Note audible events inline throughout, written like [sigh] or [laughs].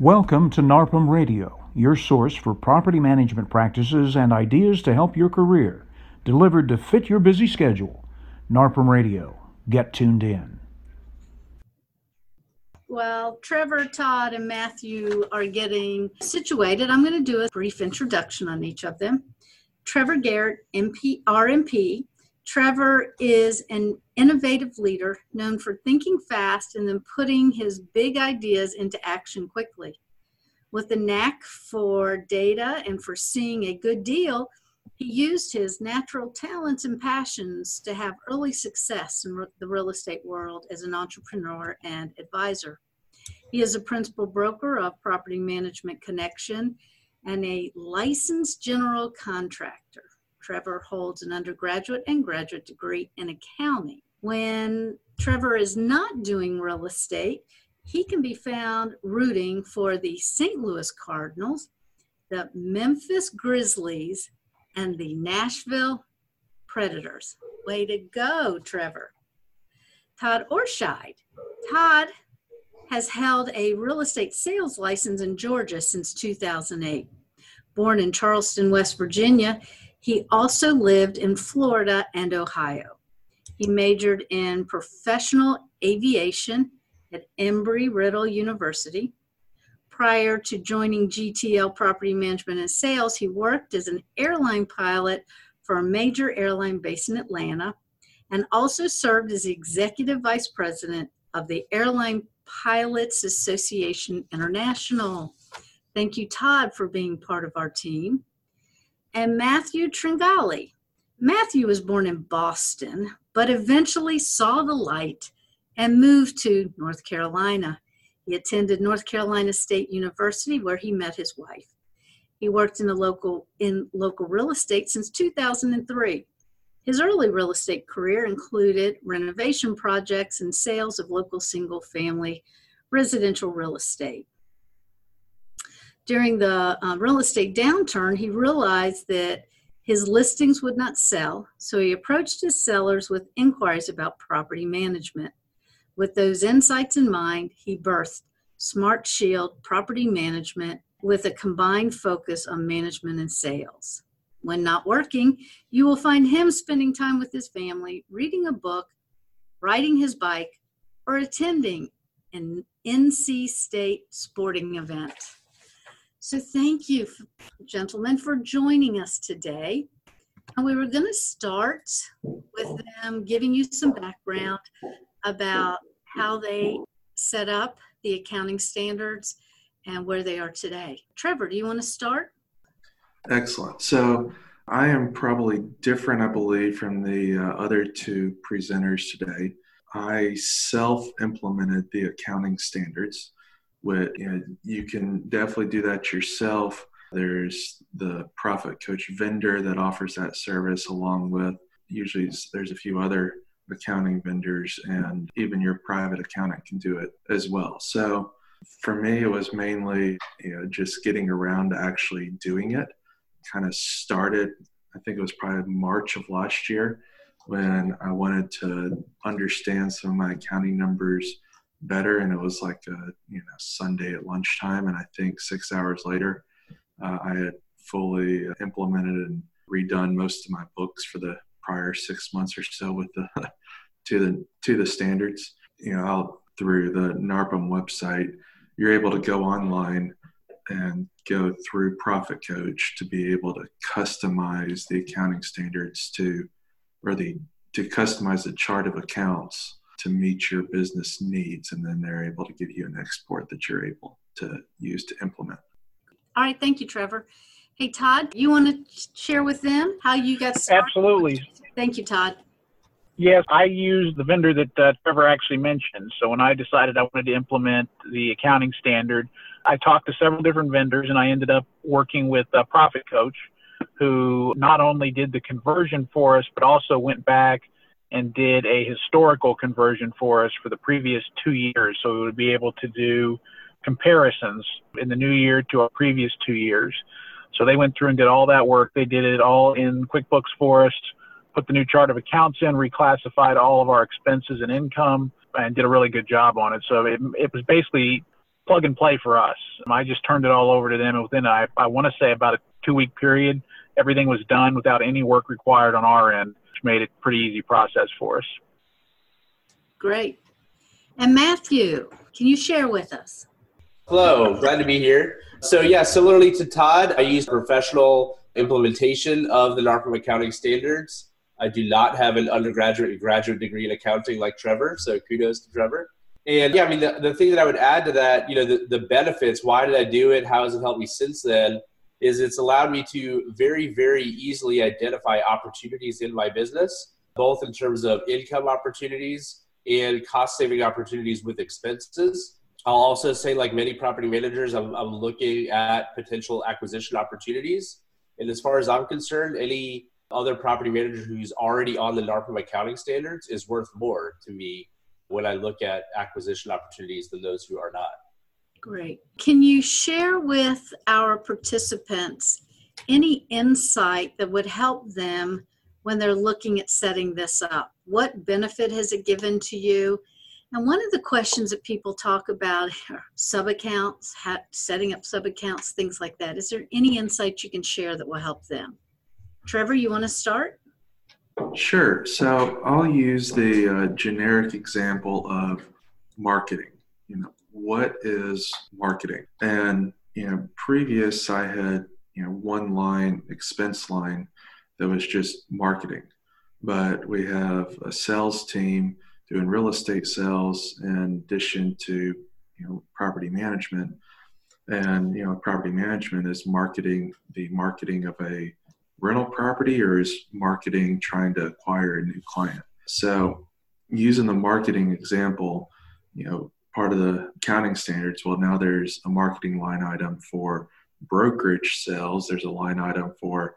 Welcome to NARPM Radio, your source for property management practices and ideas to help your career, delivered to fit your busy schedule. NARPM Radio, get tuned in. Well, Trevor, Todd, and Matthew are getting situated. I'm going to do a brief introduction on each of them. Trevor Garrett, MP, RMP. Trevor is an innovative leader known for thinking fast and then putting his big ideas into action quickly. With a knack for data and for seeing a good deal, he used his natural talents and passions to have early success in the real estate world as an entrepreneur and advisor. He is a principal broker of Property Management Connection and a licensed general contractor. Trevor holds an undergraduate and graduate degree in accounting. When Trevor is not doing real estate, he can be found rooting for the St. Louis Cardinals, the Memphis Grizzlies, and the Nashville Predators. Way to go, Trevor. Todd Orscheid. Todd has held a real estate sales license in Georgia since 2008. Born in Charleston, West Virginia, he also lived in Florida and Ohio. He majored in professional aviation at Embry Riddle University. Prior to joining GTL Property Management and Sales, he worked as an airline pilot for a major airline based in Atlanta and also served as executive vice president of the Airline Pilots Association International. Thank you, Todd, for being part of our team. And Matthew Tringali. Matthew was born in Boston, but eventually saw the light and moved to North Carolina. He attended North Carolina State University where he met his wife. He worked in, a local, in local real estate since 2003. His early real estate career included renovation projects and sales of local single family residential real estate. During the uh, real estate downturn, he realized that his listings would not sell, so he approached his sellers with inquiries about property management. With those insights in mind, he birthed Smart Shield Property Management with a combined focus on management and sales. When not working, you will find him spending time with his family, reading a book, riding his bike, or attending an NC State sporting event. So, thank you, gentlemen, for joining us today. And we were going to start with them giving you some background about how they set up the accounting standards and where they are today. Trevor, do you want to start? Excellent. So I am probably different, I believe, from the uh, other two presenters today. I self implemented the accounting standards. With, you, know, you can definitely do that yourself. There's the Profit Coach vendor that offers that service, along with usually there's a few other accounting vendors, and even your private accountant can do it as well. So for me, it was mainly you know just getting around to actually doing it kind of started, I think it was probably March of last year when I wanted to understand some of my accounting numbers better. And it was like a you know Sunday at lunchtime, and I think six hours later, uh, I had fully implemented and redone most of my books for the prior six months or so with the [laughs] to the to the standards. You know, I'll, through the NARPM website, you're able to go online and go through Profit Coach to be able to customize the accounting standards to, or the to customize the chart of accounts to meet your business needs, and then they're able to give you an export that you're able to use to implement. All right, thank you, Trevor. Hey, Todd, you want to share with them how you got started? Absolutely. Thank you, Todd. Yes, I used the vendor that uh, Trevor actually mentioned. So when I decided I wanted to implement the accounting standard, I talked to several different vendors and I ended up working with a Profit Coach who not only did the conversion for us, but also went back and did a historical conversion for us for the previous two years. So we would be able to do comparisons in the new year to our previous two years. So they went through and did all that work. They did it all in QuickBooks for us, put the new chart of accounts in, reclassified all of our expenses and income, and did a really good job on it. So it, it was basically plug and play for us. I just turned it all over to them. And within, I, I want to say, about a two week period, everything was done without any work required on our end, made it a pretty easy process for us. Great. And Matthew, can you share with us? Hello, glad to be here. So, yeah, similarly to Todd, I use professional implementation of the NARPM accounting standards. I do not have an undergraduate and graduate degree in accounting like Trevor, so kudos to Trevor. And yeah, I mean, the, the thing that I would add to that, you know, the, the benefits, why did I do it? How has it helped me since then? Is it's allowed me to very, very easily identify opportunities in my business, both in terms of income opportunities and cost saving opportunities with expenses. I'll also say, like many property managers, I'm, I'm looking at potential acquisition opportunities. And as far as I'm concerned, any other property manager who's already on the NARPM accounting standards is worth more to me when I look at acquisition opportunities than those who are not. Great. Can you share with our participants any insight that would help them when they're looking at setting this up? What benefit has it given to you? And one of the questions that people talk about are sub accounts, setting up sub accounts, things like that. Is there any insight you can share that will help them? Trevor, you want to start? Sure. So I'll use the uh, generic example of marketing. You know, what is marketing? And you know, previous I had you know one line expense line that was just marketing, but we have a sales team doing real estate sales in addition to you know property management, and you know property management is marketing the marketing of a rental property or is marketing trying to acquire a new client? So, using the marketing example, you know, part of the accounting standards, well, now there's a marketing line item for brokerage sales, there's a line item for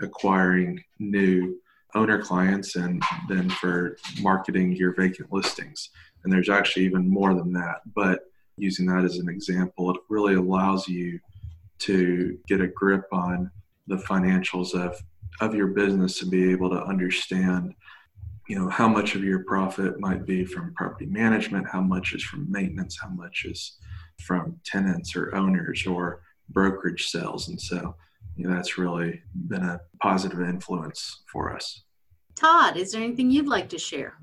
acquiring new owner clients, and then for marketing your vacant listings. And there's actually even more than that. But using that as an example, it really allows you to get a grip on the financials of of your business to be able to understand you know how much of your profit might be from property management how much is from maintenance how much is from tenants or owners or brokerage sales. And so you know that's really been a positive influence for us. Todd is there anything you'd like to share?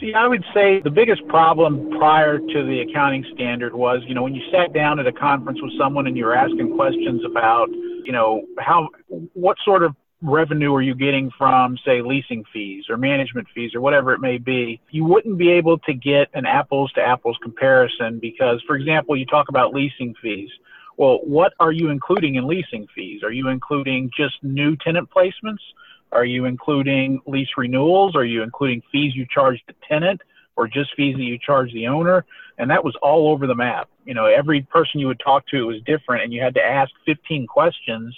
See, I would say the biggest problem prior to the accounting standard was, you know, when you sat down at a conference with someone and you were asking questions about, you know, how, what sort of revenue are you getting from, say, leasing fees or management fees or whatever it may be, you wouldn't be able to get an apples to apples comparison because, for example, you talk about leasing fees. Well, what are you including in leasing fees? Are you including just new tenant placements? Are you including lease renewals? Are you including fees you charge the tenant or just fees that you charge the owner? And that was all over the map. You know, every person you would talk to was different and you had to ask 15 questions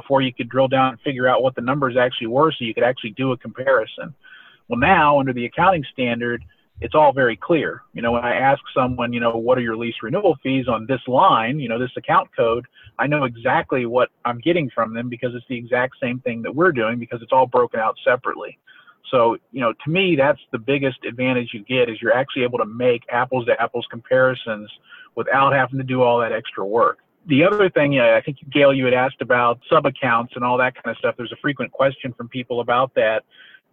before you could drill down and figure out what the numbers actually were so you could actually do a comparison. Well, now under the accounting standard, it's all very clear. You know, when I ask someone, you know, what are your lease renewal fees on this line, you know, this account code, I know exactly what I'm getting from them because it's the exact same thing that we're doing because it's all broken out separately. So, you know, to me, that's the biggest advantage you get is you're actually able to make apples to apples comparisons without having to do all that extra work. The other thing, I think Gail, you had asked about sub accounts and all that kind of stuff. There's a frequent question from people about that.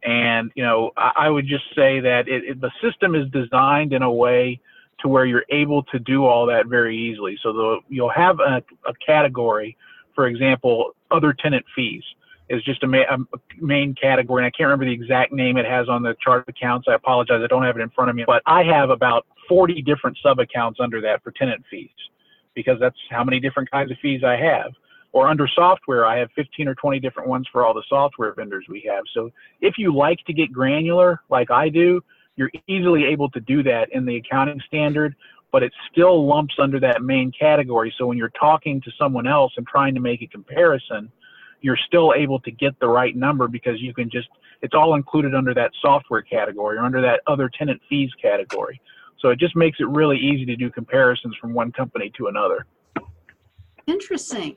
And, you know, I, I would just say that it, it, the system is designed in a way to where you're able to do all that very easily. So the, you'll have a, a category, for example, other tenant fees is just a, ma- a, main category. And I can't remember the exact name it has on the chart of accounts. I apologize. I don't have it in front of me, but I have about 40 different sub accounts under that for tenant fees because that's how many different kinds of fees I have. Or under software, I have 15 or 20 different ones for all the software vendors we have. So if you like to get granular, like I do, you're easily able to do that in the accounting standard, but it still lumps under that main category. So when you're talking to someone else and trying to make a comparison, you're still able to get the right number because you can just, it's all included under that software category or under that other tenant fees category. So it just makes it really easy to do comparisons from one company to another. Interesting.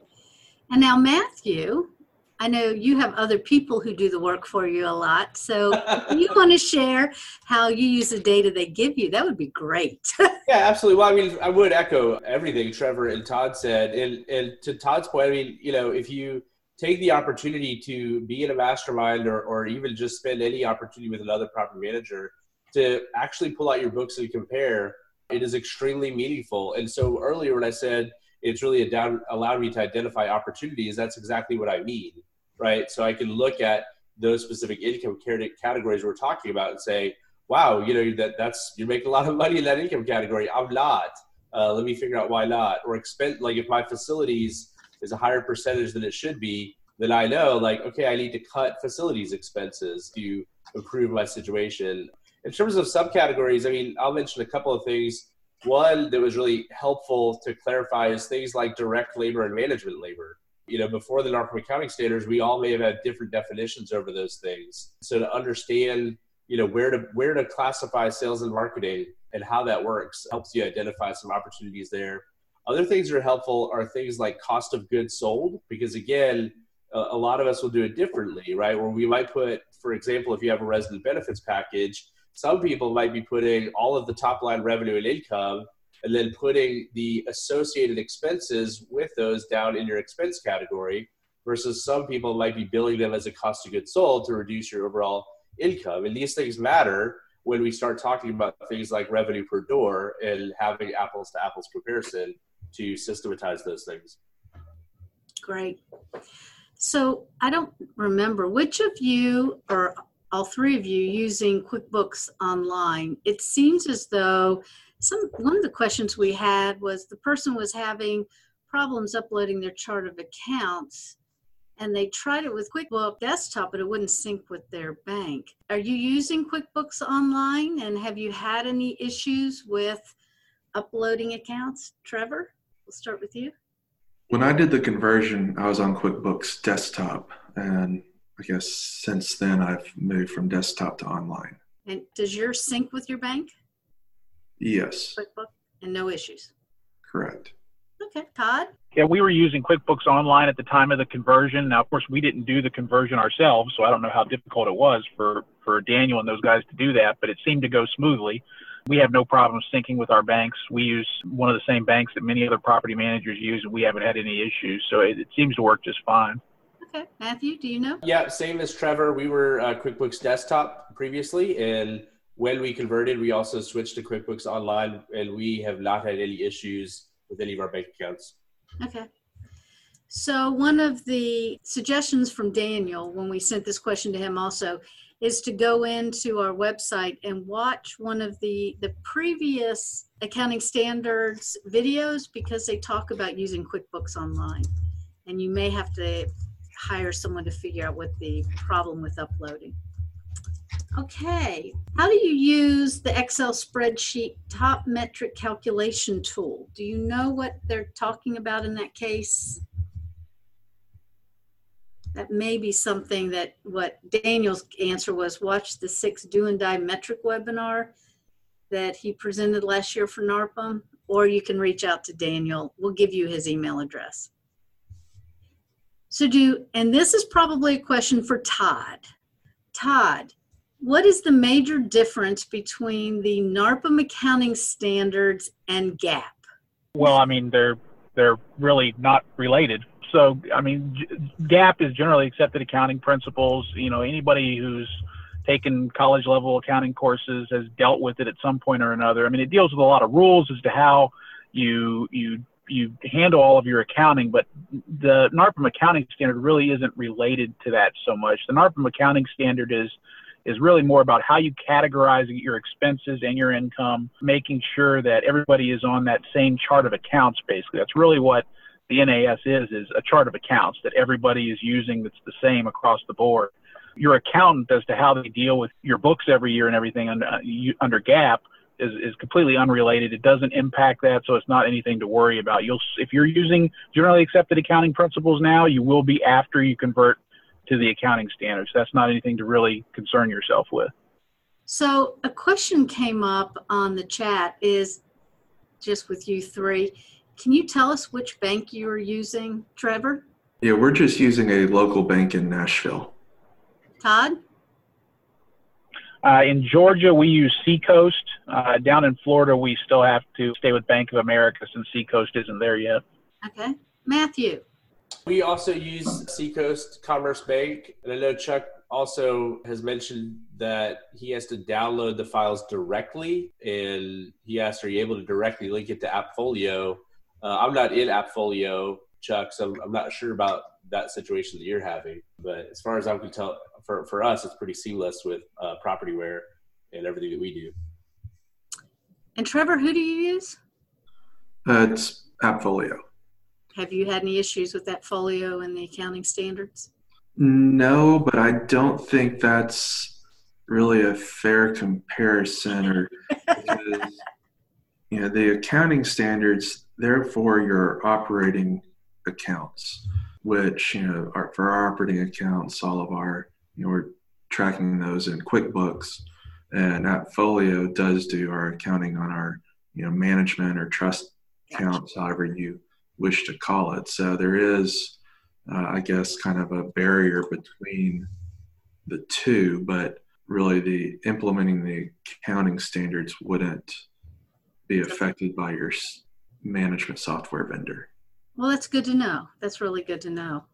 And now, Matthew, I know you have other people who do the work for you a lot. So you [laughs] want to share how you use the data they give you, that would be great. [laughs] yeah, absolutely. Well, I mean, I would echo everything Trevor and Todd said. And, and to Todd's point, I mean, you know, if you take the opportunity to be in a mastermind or, or even just spend any opportunity with another property manager to actually pull out your books and compare, it is extremely meaningful. And so earlier when I said it's really allowed me to identify opportunities, that's exactly what I mean, right? So I can look at those specific income categories we're talking about and say, wow, you know, that that's, you're making a lot of money in that income category. I'm not. Uh, let me figure out why not. Or expense, like if my facilities is a higher percentage than it should be, then I know like, okay, I need to cut facilities expenses to improve my situation. In terms of subcategories, I mean, I'll mention a couple of things. One that was really helpful to clarify is things like direct labor and management labor. You know, before the NARPM accounting standards, we all may have had different definitions over those things. So to understand, you know, where to where to classify sales and marketing and how that works helps you identify some opportunities there. Other things that are helpful are things like cost of goods sold, because again, a lot of us will do it differently, right? Where we might put, for example, if you have a resident benefits package, some people might be putting all of the top line revenue and income and then putting the associated expenses with those down in your expense category versus some people might be billing them as a cost of goods sold to reduce your overall income. And these things matter when we start talking about things like revenue per door and having apples to apples comparison to systematize those things. Great. So I don't remember which of you or all three of you using QuickBooks Online. It seems as though some one of the questions we had was the person was having problems uploading their chart of accounts and they tried it with QuickBooks Desktop, but it wouldn't sync with their bank. Are you using QuickBooks Online and have you had any issues with uploading accounts? Trevor, we'll start with you. When I did the conversion, I was on QuickBooks Desktop and I guess since then I've moved from desktop to online. And does yours sync with your bank? Yes. QuickBooks and no issues. Correct. Okay, Todd. Yeah, we were using QuickBooks Online at the time of the conversion. Now, of course, we didn't do the conversion ourselves, so I don't know how difficult it was for for Daniel and those guys to do that, but it seemed to go smoothly. We have no problem syncing with our banks. We use one of the same banks that many other property managers use, and we haven't had any issues. So it, it seems to work just fine. Okay, Matthew, do you know? Yeah, same as Trevor. We were uh, QuickBooks Desktop previously, and when we converted, we also switched to QuickBooks Online, and we have not had any issues with any of our bank accounts. Okay. So one of the suggestions from Daniel when we sent this question to him also is to go into our website and watch one of the the previous accounting standards videos because they talk about using QuickBooks Online. And you may have to hire someone to figure out what the problem with uploading. Okay, how do you use the Excel spreadsheet top metric calculation tool? Do you know what they're talking about in that case? That may be something that what Daniel's answer was watch the six do and die metric webinar that he presented last year for NARPM, or you can reach out to Daniel. We'll give you his email address. So do, and this is probably a question for Todd. Todd, what is the major difference between the NARPM accounting standards and GAAP? Well, I mean, they're they're really not related. So, I mean, GAAP is generally accepted accounting principles. You know, anybody who's taken college level accounting courses has dealt with it at some point or another. I mean, it deals with a lot of rules as to how you you you handle all of your accounting, but the NARPM accounting standard really isn't related to that so much. The NARPM accounting standard is is really more about how you categorize your expenses and your income, making sure that everybody is on that same chart of accounts. Basically, that's really what the NAS is is a chart of accounts that everybody is using that's the same across the board. Your accountant as to how they deal with your books every year and everything under, uh, under GAAP is, is completely unrelated. It doesn't impact that, so it's not anything to worry about. You'll if you're using generally accepted accounting principles now, you will be after you convert to the accounting standards. That's not anything to really concern yourself with. So a question came up on the chat is just with you three. Can you tell us which bank you are using, Trevor? Yeah, we're just using a local bank in Nashville. Todd? Uh, in Georgia, we use Seacoast. Uh, down in Florida, we still have to stay with Bank of America since Seacoast isn't there yet. Okay. Matthew? We also use Seacoast Commerce Bank. And I know Chuck also has mentioned that he has to download the files directly. And he asked, Are you able to directly link it to Appfolio? Uh, I'm not in Appfolio, Chuck, so I'm, I'm not sure about that situation that you're having. But as far as I can tell, for, for us, it's pretty seamless with uh, Propertyware and everything that we do. And Trevor, who do you use? Uh, it's Appfolio. Have you had any issues with Appfolio and the accounting standards? No, but I don't think that's really a fair comparison or because [laughs] you know the accounting standards they're your operating accounts which you know are for our operating accounts all of our you know we're tracking those in quickbooks. And appfolio does do our accounting on our you know management or trust accounts however you wish to call it. So there is uh, I guess, kind of a barrier between the two, but really the implementing the accounting standards wouldn't be affected by your management software vendor. Well, that's good to know. That's really good to know.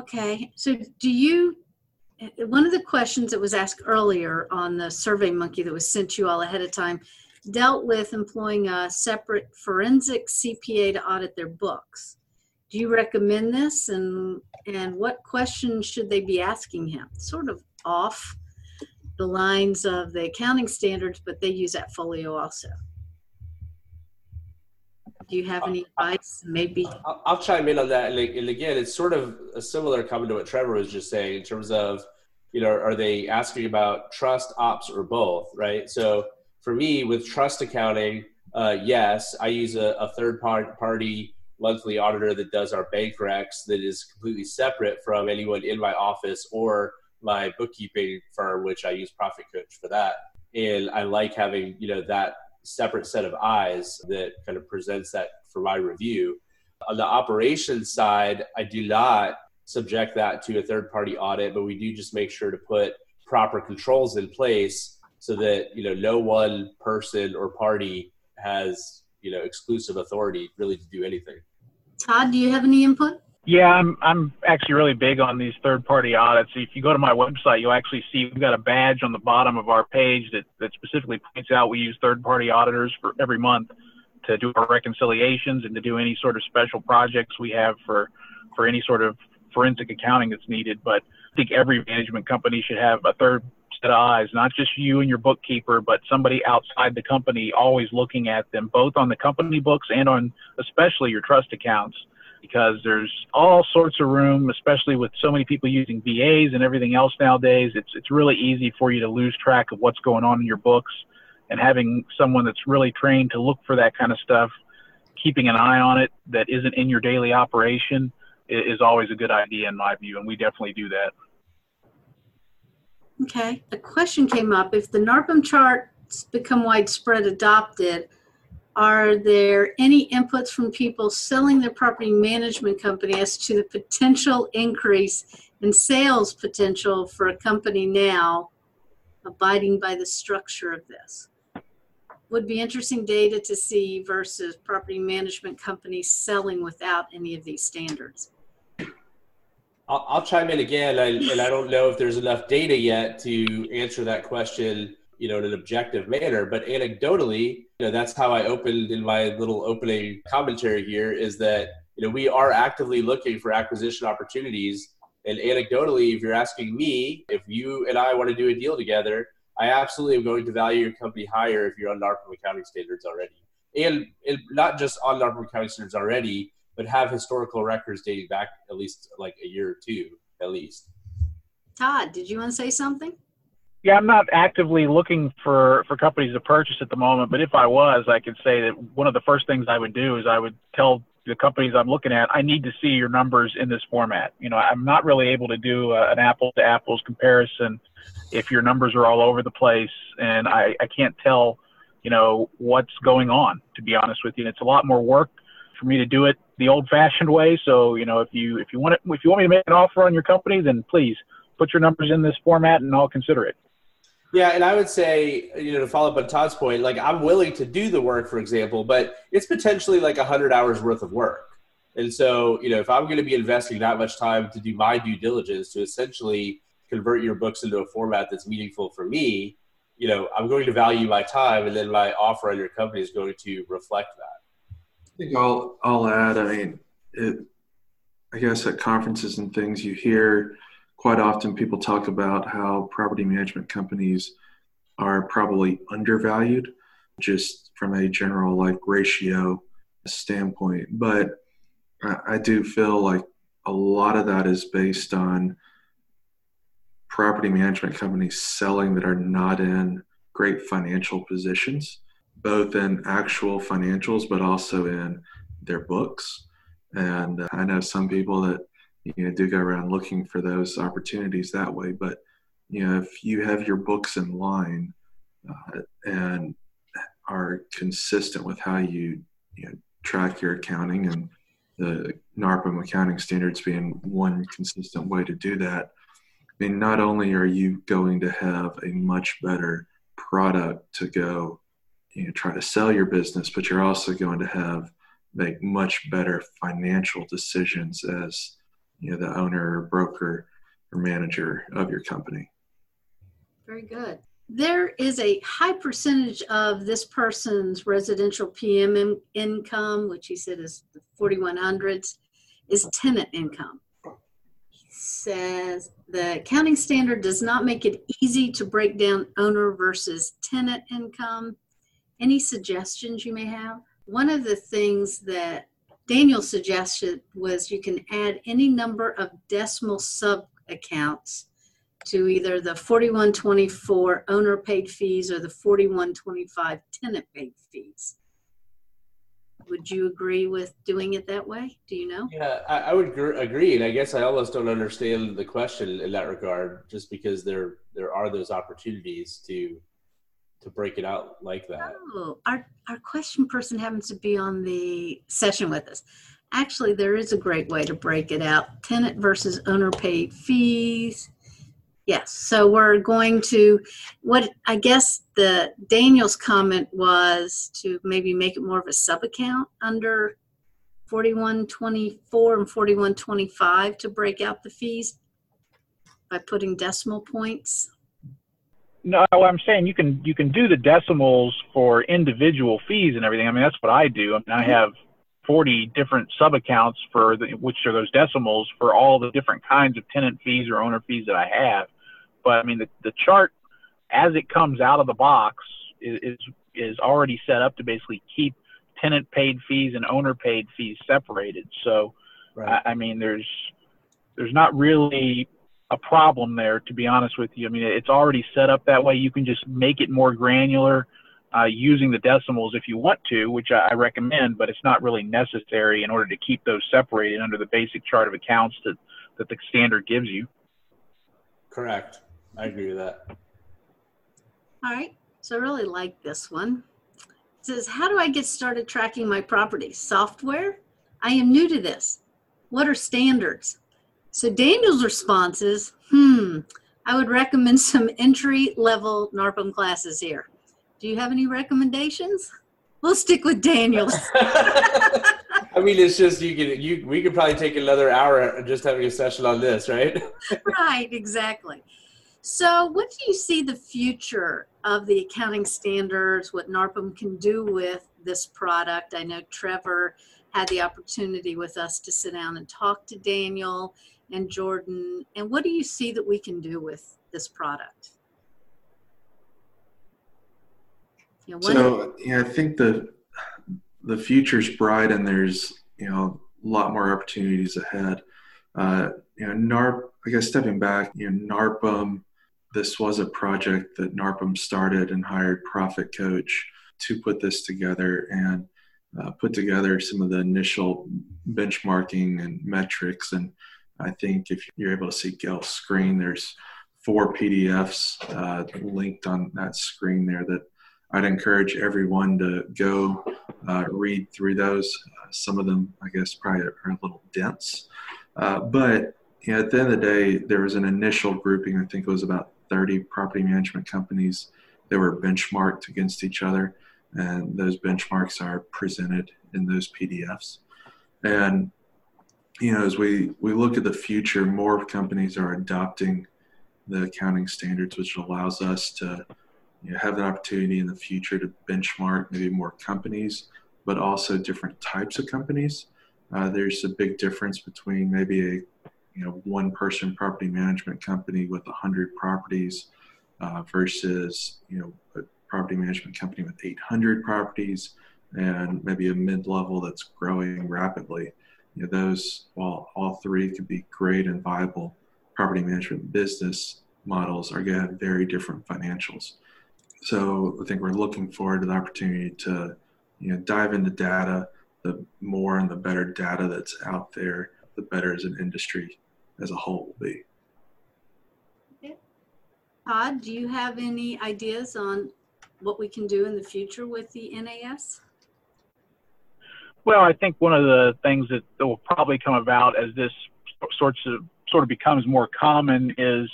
Okay, so do you? One of the questions that was asked earlier on the Survey Monkey that was sent to you all ahead of time dealt with employing a separate forensic CPA to audit their books do you recommend this and and what questions should they be asking him sort of off the lines of the accounting standards but they use Appfolio also do you have any advice? Maybe i'll, I'll chime in on that. And, and again it's sort of a similar comment to what trevor was just saying in terms of you know are they asking about trust ops or both right? So for me with trust accounting uh, yes i use a, a third party monthly auditor that does our bank recs that is completely separate from anyone in my office or my bookkeeping firm, which I use Profit Coach for that. And I like having, you know, that separate set of eyes that kind of presents that for my review. On the operations side, I do not subject that to a third party audit, but we do just make sure to put proper controls in place so that, you know, no one person or party has, you know, exclusive authority really to do anything. Todd, do you have any input? Yeah, I'm I'm actually really big on these third party audits. If you go to my website, you'll actually see we've got a badge on the bottom of our page that, that specifically points out we use third party auditors for every month to do our reconciliations and to do any sort of special projects we have for for any sort of forensic accounting that's needed. But I think every management company should have a third set of eyes, not just you and your bookkeeper, but somebody outside the company always looking at them, both on the company books and on especially your trust accounts, because there's all sorts of room, especially with so many people using VAs and everything else nowadays. It's it's really easy for you to lose track of what's going on in your books, and having someone that's really trained to look for that kind of stuff, keeping an eye on it that isn't in your daily operation is always a good idea in my view, and we definitely do that. Okay, a question came up. If the NARPM charts become widespread adopted, are there any inputs from people selling their property management company as to the potential increase in sales potential for a company now abiding by the structure of this? Would be interesting data to see versus property management companies selling without any of these standards. I'll, I'll chime in again, and, and I don't know if there's enough data yet to answer that question, you know, in an objective manner. But anecdotally, you know, that's how I opened in my little opening commentary here. Is that you know we are actively looking for acquisition opportunities. And anecdotally, if you're asking me, if you and I want to do a deal together, I absolutely am going to value your company higher if you're on NARPM accounting standards already. And, and not just on NARPM accounting standards already, but have historical records dating back at least like a year or two at least. Todd, did you want to say something? Yeah, I'm not actively looking for, for companies to purchase at the moment, but if I was, I could say that one of the first things I would do is I would tell the companies I'm looking at, I need to see your numbers in this format. You know, I'm not really able to do a, an apple to apples comparison if your numbers are all over the place and I, I can't tell, you know, what's going on, to be honest with you. And it's a lot more work for me to do it the old-fashioned way. So you know, if you if you want it, if you want me to make an offer on your company, then please put your numbers in this format, and I'll consider it. Yeah, and I would say, you know, to follow up on Todd's point, like I'm willing to do the work, for example, but it's potentially like a 100 hours worth of work. And so, you know, if I'm going to be investing that much time to do my due diligence to essentially convert your books into a format that's meaningful for me, you know, I'm going to value my time, and then my offer on your company is going to reflect that. I think I'll I'll add. I mean, it, I guess at conferences and things, you hear quite often people talk about how property management companies are probably undervalued just from a general like ratio standpoint. But I, do feel like a lot of that is based on property management companies selling that are not in great financial positions both in actual financials but also in their books. And uh, i know some people that you know do go around looking for those opportunities that way but you know if you have your books in line uh, and are consistent with how you, you know, track your accounting and the NARPM accounting standards being one consistent way to do that. I mean, not only are you going to have a much better product to go, you know, try to sell your business, but you're also going to have make much better financial decisions as you know the owner or broker or manager of your company very good there is a high percentage of this person's residential PM in, income, which he said is the 4100s, is tenant income. He says the accounting standard does not make it easy to break down owner versus tenant income. Any suggestions you may have? One of the things that Daniel suggested was you can add any number of decimal sub accounts to either the 4124 owner paid fees or the 4125 tenant paid fees. Would you agree with doing it that way? Do you know? Yeah, I, I would gr- agree, and I guess I almost don't understand the question in that regard, just because there there are those opportunities to to break it out like that. Oh, our our question person happens to be on the session with us. Actually, there is a great way to break it out: tenant versus owner paid fees Yes. So we're going to what I guess the Daniel's comment was to maybe make it more of a sub account under 4124 and 4125 to break out the fees by putting decimal points. No, I'm saying you can you can do the decimals for individual fees and everything. I mean that's what I do. I mean I mm-hmm. have 40 different sub accounts for the, which are those decimals for all the different kinds of tenant fees or owner fees that I have but I mean the, the chart as it comes out of the box is, is is already set up to basically keep tenant paid fees and owner paid fees separated. So right. I, I mean there's there's not really a problem there to be honest with you. I mean it's already set up that way. You can just make it more granular uh, using the decimals if you want to, which I, I recommend, but it's not really necessary in order to keep those separated under the basic chart of accounts that, that the standard gives you. Correct. I agree with that. All right. So I really like this one. It says, How do I get started tracking my property? Software? I am new to this. What are standards? So Daniel's response is, Hmm, I would recommend some entry level NARPM classes here. Do you have any recommendations? We'll stick with Daniel's. [laughs] I mean, it's just you can you we could probably take another hour just having a session on this, right? [laughs] right, exactly. So, what do you see the future of the accounting standards, what NARPM can do with this product? I know Trevor had the opportunity with us to sit down and talk to Daniel and Jordan. And what do you see that we can do with this product? You know, so, yeah, I think the the future's bright, and there's you know a lot more opportunities ahead. Uh, you know, NARP. I guess stepping back, you know, NARPM this was a project that NARPM started and hired Profit Coach to put this together and uh, put together some of the initial benchmarking and metrics. And I think if you're able to see Gail's screen, there's four PDFs uh, linked on that screen there that I'd encourage everyone to go uh, read through those. Uh, some of them, I guess, probably are a little dense. Uh, but you know, at the end of the day, there was an initial grouping, I think it was about 30 property management companies that were benchmarked against each other. And those benchmarks are presented in those PDFs. And you know, as we, we look at the future, more companies are adopting the accounting standards, which allows us to you know, have an opportunity in the future to benchmark maybe more companies, but also different types of companies. Uh, there's a big difference between maybe a you know one person property management company with 100 properties uh, versus you know a property management company with 800 properties and maybe a mid-level that's growing rapidly you know, those while all three could be great and viable property management business models are going to have very different financials. So i think we're looking forward to the opportunity to you know dive into data. The more and the better data that's out there the better as an industry as a whole will be. Todd, do you have any ideas on what we can do in the future with the NAS? Well, I think one of the things that, will probably come about as this sorts of sort of becomes more common is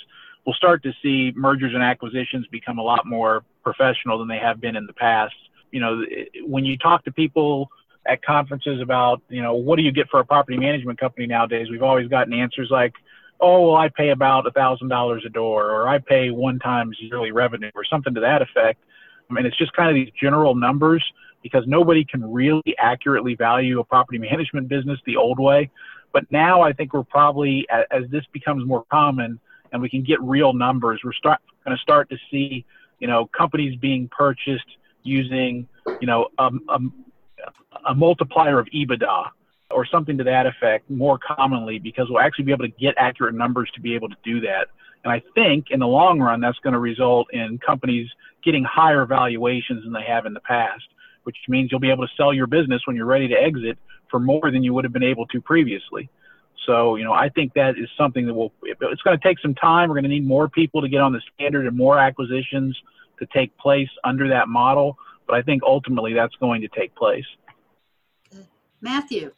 we'll start to see mergers and acquisitions become a lot more professional than they have been in the past. You know, when you talk to people at conferences about, you know, what do you get for a property management company nowadays? We've always gotten answers like, oh, well, I pay about a thousand dollars a door, or I pay one times yearly revenue, or something to that effect. I mean, it's just kind of these general numbers because nobody can really accurately value a property management business the old way. But now I think we're probably, as this becomes more common and we can get real numbers, we're start, going to start to see, you know, companies being purchased using, you know, a, a, a multiplier of EBITDA or something to that effect more commonly because we'll actually be able to get accurate numbers to be able to do that. And I think in the long run, that's going to result in companies getting higher valuations than they have in the past, which means you'll be able to sell your business when you're ready to exit for more than you would have been able to previously. So, you know, I think that is something that will, it's going to take some time. We're going to need more people to get on the standard and more acquisitions to take place under that model. But I think ultimately that's going to take place. Matthew.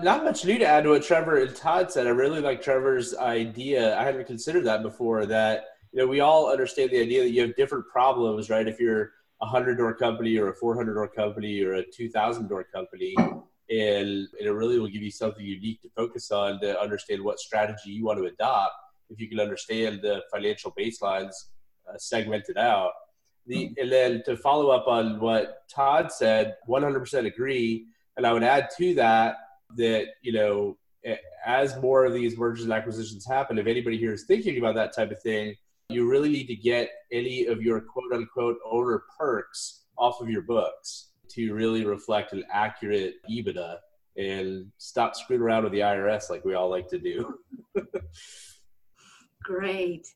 Not much new to add to what Trevor and Todd said. I really like Trevor's idea. I hadn't considered that before. That you know, we all understand the idea that you have different problems, right? If you're a hundred door company or a 400 door company or a 2000 door company, and, it really will give you something unique to focus on to understand what strategy you want to adopt. If you can understand the financial baselines uh, segmented out, the and then to follow up on what Todd said, 100% agree. And I would add to that that you know as more of these mergers and acquisitions happen if anybody here is thinking about that type of thing you really need to get any of your quote unquote owner perks off of your books to really reflect an accurate ebitda and stop screwing around with the irs like we all like to do [laughs] great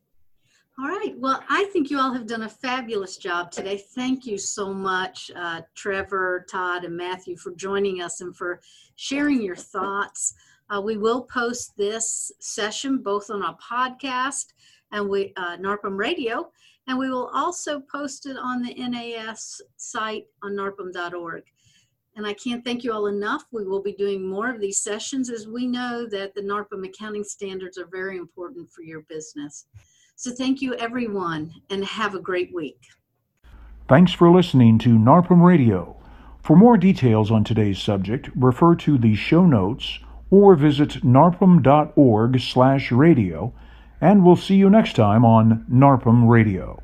all right. Well, I think you all have done a fabulous job today. Thank you so much, uh, Trevor, Todd, and Matthew, for joining us and for sharing your thoughts. Uh, we will post this session both on our podcast and we uh, NARPM Radio, and we will also post it on the NAS site on narpm.org. And I can't thank you all enough. We will be doing more of these sessions as we know that the NARPM accounting standards are very important for your business. So thank you, everyone, and have a great week. Thanks for listening to NARPM Radio. For more details on today's subject, refer to the show notes or visit narpm.org slash radio, and we'll see you next time on NARPM Radio.